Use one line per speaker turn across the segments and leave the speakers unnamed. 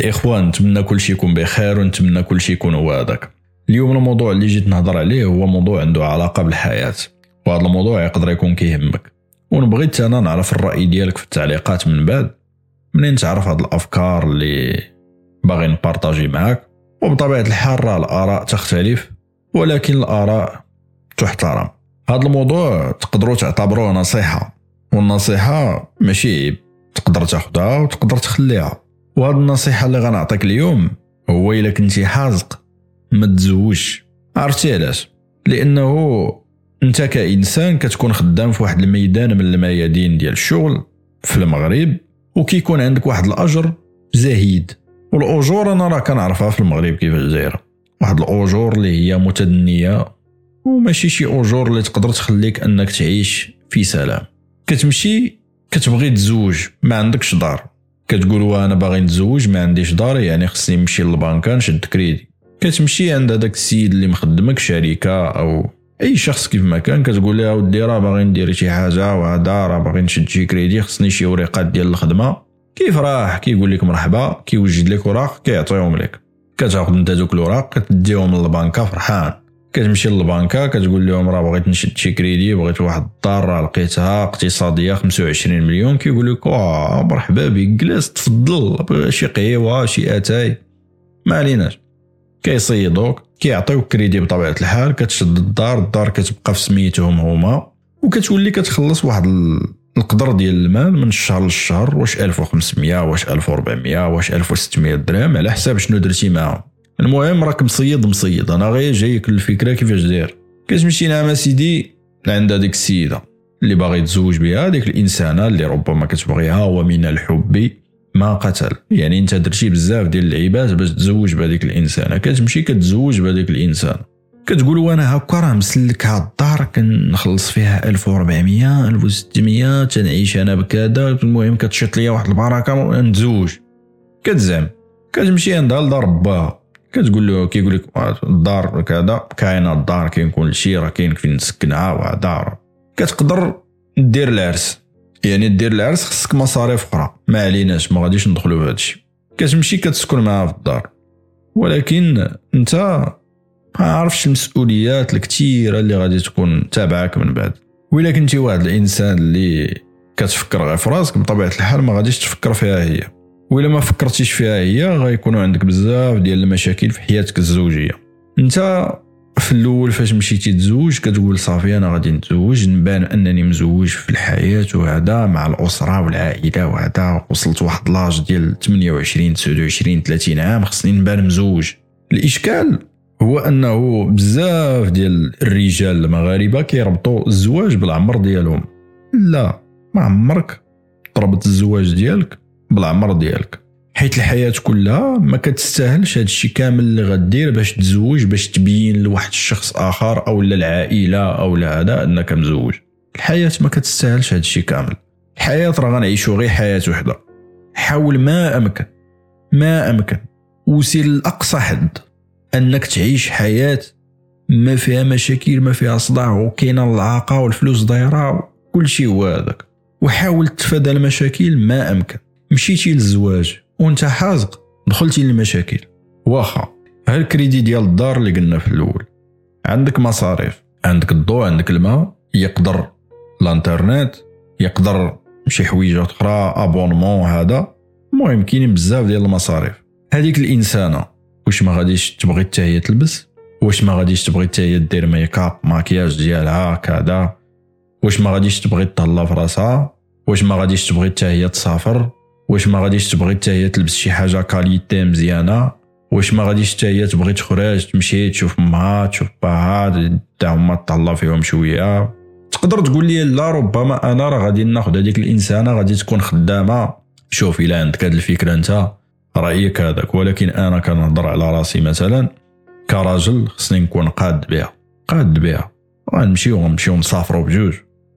الإخوان نتمنى كل شيء يكون بخير ونتمنى كل شيء يكون هو هذاك. اليوم الموضوع اللي جيت نهضر عليه هو موضوع عنده علاقة بالحياة. وهذا الموضوع يقدر يكون كيهمك. ونبغيت أنا نعرف الرأي ديالك في التعليقات من بعد. منين تعرف هاد الأفكار اللي باغي نبارطاجي معاك؟ وبطبيعة الحال راه الآراء تختلف ولكن الآراء تحترم. هذا الموضوع تقدروا تعتبروه نصيحة. والنصيحة ماشي عيب تقدر تاخذها وتقدر تخليها. وهاد النصيحه اللي غنعطيك اليوم هو إلا كنتي حازق ما تزوجش. عرفتي علاش؟ لأنه أنت كإنسان كتكون خدام في واحد الميدان من الميادين ديال الشغل في المغرب وكيكون عندك واحد الأجر زهيد والأجور أنا راه كنعرفها في المغرب كيفاش دايره واحد الأجور اللي هي متدنية وماشي شي أجور اللي تقدر تخليك أنك تعيش في سلام. كتمشي كتبغي تزوج ما عندكش دار. كتقول أنا باغي نتزوج ما عنديش دار يعني خصني نمشي للبنكه نشد كريدي كتمشي عند هذاك السيد اللي مخدمك شركه أو أي شخص كيف ما كان كتقول له اودي راه باغي ندير شي حاجة وهذا راه باغي نشد شي كريدي خصني شي وريقات ديال الخدمة. كيف راح؟ كيقول لك مرحبا كيوجد لك وراق كيعطيهم لك. كتأخذ أنت دوك الوراق كتديهم للبنكه فرحان. كتمشي للبنكة كتقول لهم راه بغيت نشد شي كريدي بغيت واحد الدار راه لقيتها اقتصادية 25 مليون. كيقول لك واه مرحبا بك جلس تفضل شي قهيوه شي آتاي. ما عليناش. كيصيدوك كيعطيوك كريدي بطبيعة الحال كتشد الدار الدار كتبقى في سميتهم هما وكتولي كتخلص واحد القدر ديال المال من الشهر للشهر واش 1500 واش 1400 واش 1600 درهم على حساب شنو درتي معاهم. المهم راك مصيد مصيد. أنا غير جايك الفكرة كيفاش داير. كتمشي نعم سيدي لعند هذيك السيدة اللي باغي يتزوج بها هذيك الإنسانة اللي ربما كتبغيها ومن الحب ما قتل. يعني أنت درتي بزاف ديال اللعيبات باش تزوج بهذيك الإنسانة. كتمشي كتزوج بهذيك الانسان كتقول وأنا هكا راه مسلك هاد الدار كنخلص فيها 1400 1600 تنعيش أنا بكذا. المهم كتشط ليا واحد البركة نتزوج كتزعم. كتمشي عندها لدار باها كتقول له كيقول لك الدار كذا كاينة الدار كاين كلشي راه كاين فين نسكنها وهذا كتقدر دير العرس. يعني دير العرس خصك مصاريف أخرى. ما عليناش ما غاديش ندخلوا في هادشي. كتمشي كتسكن معاها في الدار. ولكن أنت ما عارفش المسؤوليات الكثيره اللي غادي تكون تابعك من بعد. وإلا كنتي واحد الإنسان اللي كتفكر غير في راسك بطبيعة الحال ما غاديش تفكر فيها هي. وإلا ما فكرتيش فيها هي غيكونوا عندك بزاف ديال المشاكل في حياتك الزوجية. أنت في الأول فاش مشيتي تزوج كتقول صافي أنا غادي نتزوج. نبان أنني مزوج في الحياة وهذا مع الأسرة والعائلة وهذا وصلت واحد لاج ديال 28 29 30 عام خصني نبان مزوج. الإشكال هو أنه بزاف ديال الرجال المغاربة كيربطوا الزواج بالعمر ديالهم. لا ما عمرك تربط الزواج ديالك. بالعمر ديالك. حيت الحياة كلها ما كتستاهلش هذا الشيء كامل اللي غدير باش تزوج باش تبين لواحد الشخص آخر أو العائلة أو هذا أنك مزوج. الحياة ما كتستاهلش هذا الشيء كامل. الحياة راه غنعيشوا غير حياة وحدة. حاول ما أمكن ما أمكن وسير لأقصى حد أنك تعيش حياة ما فيها مشاكل ما فيها صداع وكاينة العاقة والفلوس دايره كل شيء هو هذاك. وحاول تفادى المشاكل ما أمكن. مشيتي للزواج وانت حازق دخلتي للمشاكل. واخا ها الكريدي ديال الدار اللي قلنا في الأول؟ عندك مصاريف عندك الضوء عندك الماء يقدر الانترنت يقدر شي حويجات أخرى أبونمون هذا. المهم كاينين بزاف ديال المصاريف. هذيك الإنسانة واش ما غاديش تبغي حتى هي تلبس؟ واش ما غاديش تبغي حتى هي دير ميكاب ماكياج ديالها كذا؟ واش ما غاديش تبغي تهلا في راسها؟ واش ما غاديش تبغي حتى هي تسافر؟ واش ما غاديش تبغي حتى هي تلبس شي حاجة qualité مزيانة؟ واش ما غاديش حتى هي تبغي تخرج تمشي تشوف امها تشوف باها تا هما تهلا فيهم شوية. تقدر تقول لي لا ربما أنا راه غادي ناخذ هذيك الإنسانة غادي تكون خدامة. شوف إلا عندك هذه الفكرة أنت رأيك هذاك. ولكن أنا كنهضر على راسي مثلا كراجل خصني نكون قاد بها. قاد بها. غنمشيو غنمشيو نسافروا بجوج.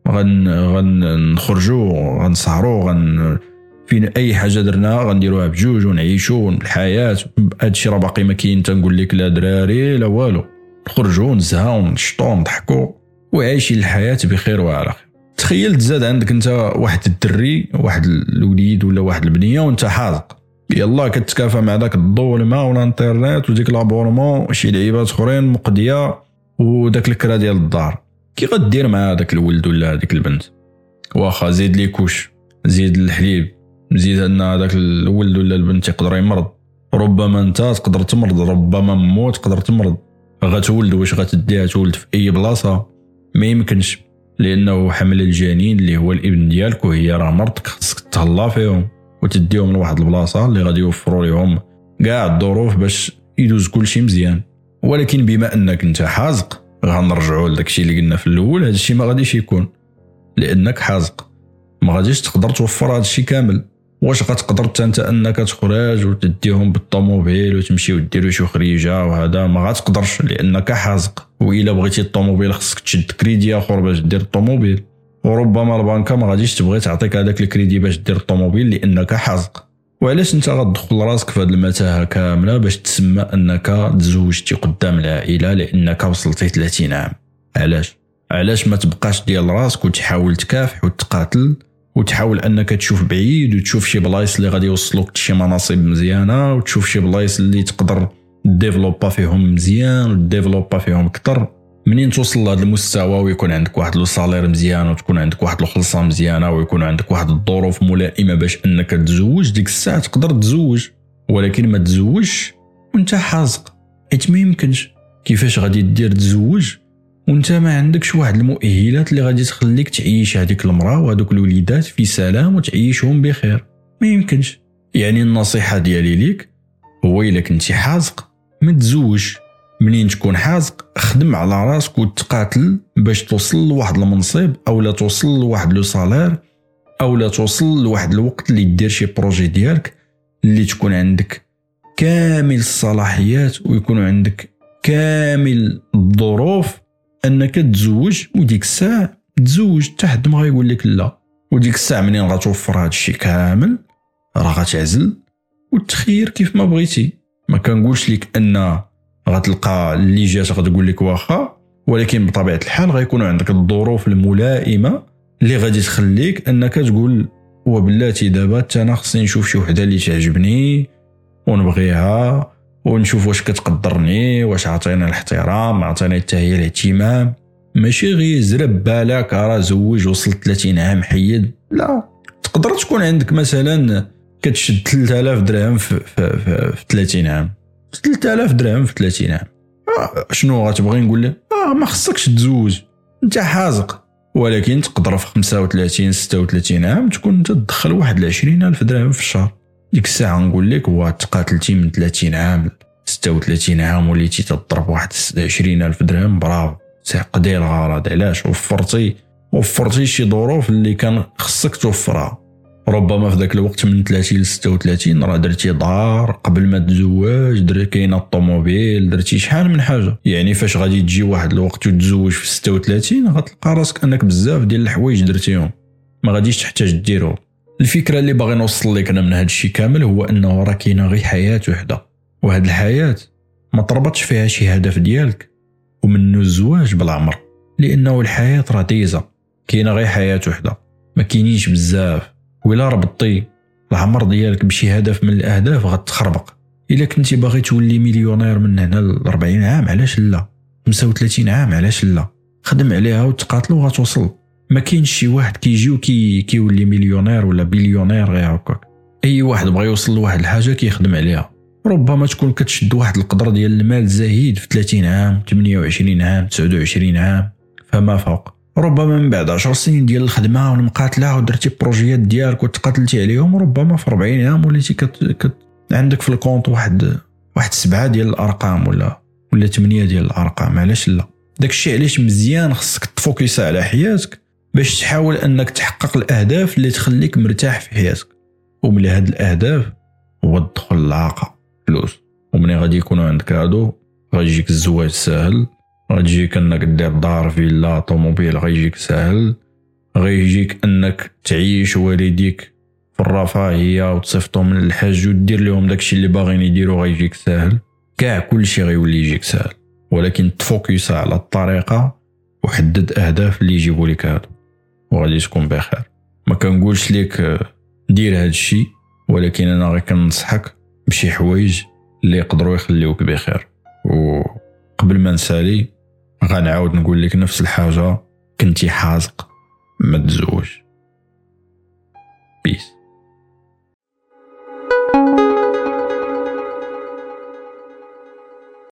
غن غنخرجوا غنسهروا غن فين أي حاجة درناها غنديروها بجوج ونعيشوا الحياة هادشي راه باقي ما كاين تنقول لك لا دراري لا والو. نخرجوا نزهاو نشطوا نضحكوا وعايشين الحياة بخير وعلى خير تخيل تزاد عندك أنت واحد الدري واحد الوليد ولا واحد البنية وأنت حازق. يلا كتكافى مع داك الضو والماء والانترنت وديك l'abonnement شي لعيبات أخرين مقضية وداك الكرا ديال الدار. كي غدير مع داك الولد ولا هذيك البنت؟ واخا زيد لي couches زيد الحليب. زيد ان هذاك الولد ولا البنت يقدر يمرض. ربما انت تقدر تمرض ربما مو تقدر تمرض. غتولد واش غتديها تولد في أي بلاصة؟ ما يمكنش لأنه حمل الجنين اللي هو الإبن ديالك وهي راه مرضك خصك تهلا فيهم وتديهم لواحد البلاصة اللي غادي يوفروا لهم كاع الظروف باش يدوز كلشي مزيان. ولكن بما أنك أنت حازق غنرجعوا لداكشي اللي قلنا في الأول هادشي ما غاديش يكون. لأنك حازق. ما غاديش تقدر توفر هادشي كامل. واش غتقدر انت انك تخرج وتديهم بالطوموبيل وتمشي وديروا شي خريجة وهذا ما غتقدرش لأنك حازق. وإلا بغيتي الطوموبيل خصك تشد كريدي آخر باش دير الطوموبيل. وربما البنكه ما غاديش تبغي تعطيك هذاك الكريدي باش دير الطوموبيل لأنك حازق. وعلاش أنت غتدخل راسك في هذه المتاهة كاملة باش تسمى أنك تزوجتي قدام العائلة لأنك وصلتي 30 عام؟ علاش؟ علاش ما تبقاش ديال راسك وتحاول تكافح وتقاتل وتحاول أنك تشوف بعيد وتشوف شي بلايص اللي غادي يوصلوك لشي مناصب مزيانة وتشوف شي بلايص اللي تقدر développer فيهم مزيان و développer فيهم أكثر منين توصل لهذا المستوى ويكون عندك واحد لو سالير مزيان وتكون عندك واحد الخلصة مزيانة ويكون عندك واحد الظروف ملائمة باش أنك تزوج ديك الساعة تقدر تزوج. ولكن ما تزوجش وأنت حازق. حيت ما يمكنش. كيفاش غادي دير تزوج؟ وانت ما عندكش واحد المؤهلات اللي غادي تخليك تعيش هذيك المرأة وهذوك الوليدات في سلام وتعيشهم بخير. ما يمكنش. يعني النصيحة ديالي ليك هو إلا كنتي حازق ما تزوج منين تكون حازق خدم على راسك وتقاتل باش توصل لواحد المنصب أو لا توصل لواحد لو سالير أو لا توصل لواحد الوقت اللي دير شي بروجي ديالك اللي تكون عندك كامل الصلاحيات ويكون عندك كامل الظروف أنك تزوج وديك الساعة تزوج حتى حد ما غيقول لك لا. وديك الساعة منين غتوفر هذا الشيء كامل؟ راه غتعزل. وتخير كيف ما بغيتي. ما كنقولش لك أن غتلقى اللي جات غتقول لك واخا ولكن بطبيعة الحال غيكون عندك الظروف الملائمة اللي غادي تخليك أنك تقول وبلاتي دابا أنا خصني نشوف شي وحدة اللي تعجبني ونبغيها. ونشوف واش كتقدرني واش عطينا الاحترام عطينا هي الاهتمام ماشي غير زرب بالك راه زوج وصلت 30 عام حيد. لا تقدر تكون عندك مثلا كتشد 3000 درهم في, في, في, في 30 عام. 3000 درهم في 30 عام. آه شنو غتبغي نقول لك آه ما خصكش تزوج. انت حازق. ولكن تقدر في 35 36 عام تكون تدخل واحد 20000 درهم في الشهر. ديك الساعة نقول لك هو تقاتلتي من 30 عام 36 عام وليتي تضرب واحد 20000 درهم برافو. قضي الغرض علاش؟ وفرتي وفرتي شي ظروف اللي كان خصك توفرها. ربما في ذاك الوقت من 30 ل 36 راه درتي دار قبل ما تزوج درتي كاينة الطوموبيل درتي شحال من حاجة. يعني فاش غادي تجي واحد الوقت وتزوج في 36 غتلقى راسك أنك بزاف ديال الحوايج درتيهم. ما غاديش تحتاج ديرهم. الفكرة اللي باغي نوصل لك أنا من هذا الشيء كامل هو أنه راه كاينة غير حياة وحدة وهاد الحياة ما تربطش فيها شي هدف ديالك ومنه الزواج بالعمر لأنه الحياة راه دايزه كاينة غير حياة وحدة ما كاينينش بزاف ولا ربطي العمر ديالك بشي هدف من الأهداف غتخربق. إلا كنتي باغي تولي مليونير من هنا ل 40 عام علاش لا؟ 35 عام علاش لا؟ خدم عليها وتقاتل وغتوصل. ما كاينش شي واحد كيجي وكي كيولي مليونير ولا بليونير غير هكاك. أي واحد بغى يوصل لواحد الحاجة كيخدم عليها. ربما تكون كتشد واحد القدر ديال المال زهيد في 30 عام 28 عام 29 عام فما فوق. ربما من بعد 10 سنين ديال الخدمة والمقاتلة ودرتي بروجيات ديالك وتقاتلتي عليهم ربما في 40 عام وليتي كت... كت... عندك في ال compte واحد واحد سبعة ديال الأرقام ولا ولا ثمانيه ديال الأرقام. علاش لا؟ داكشي علاش مزيان خصك ت focus على حياتك. باش تحاول انك تحقق الاهداف اللي تخليك مرتاح في حياتك. ومن هاد الاهداف هو الدخول العاقه فلوس. ومنين غادي يكونوا عندك هادو غيجيك الزواج ساهل. غتجيك انك دير دار فيلا طوموبيل غيجيك ساهل. غيجيك انك تعيش والديك في الرفاهية وتصيفطهم من الحج ودير لهم داكشي اللي باغيين يديروا غيجيك ساهل. كاع كلشي غيولي يجيك ساهل. ولكن تفوكيس على الطريقة وحدد اهداف اللي يجيبوا لك هادو. وغادي تكون بخير. ما كنقولش لك دير هاد الشيء ولكن أنا غير كنصحك بشي حوايج اللي يقدروا يخليوك بخير. وقبل ما نسالي غنعاود نقول لك نفس الحاجة كنتي حازق ما تزوج. بيس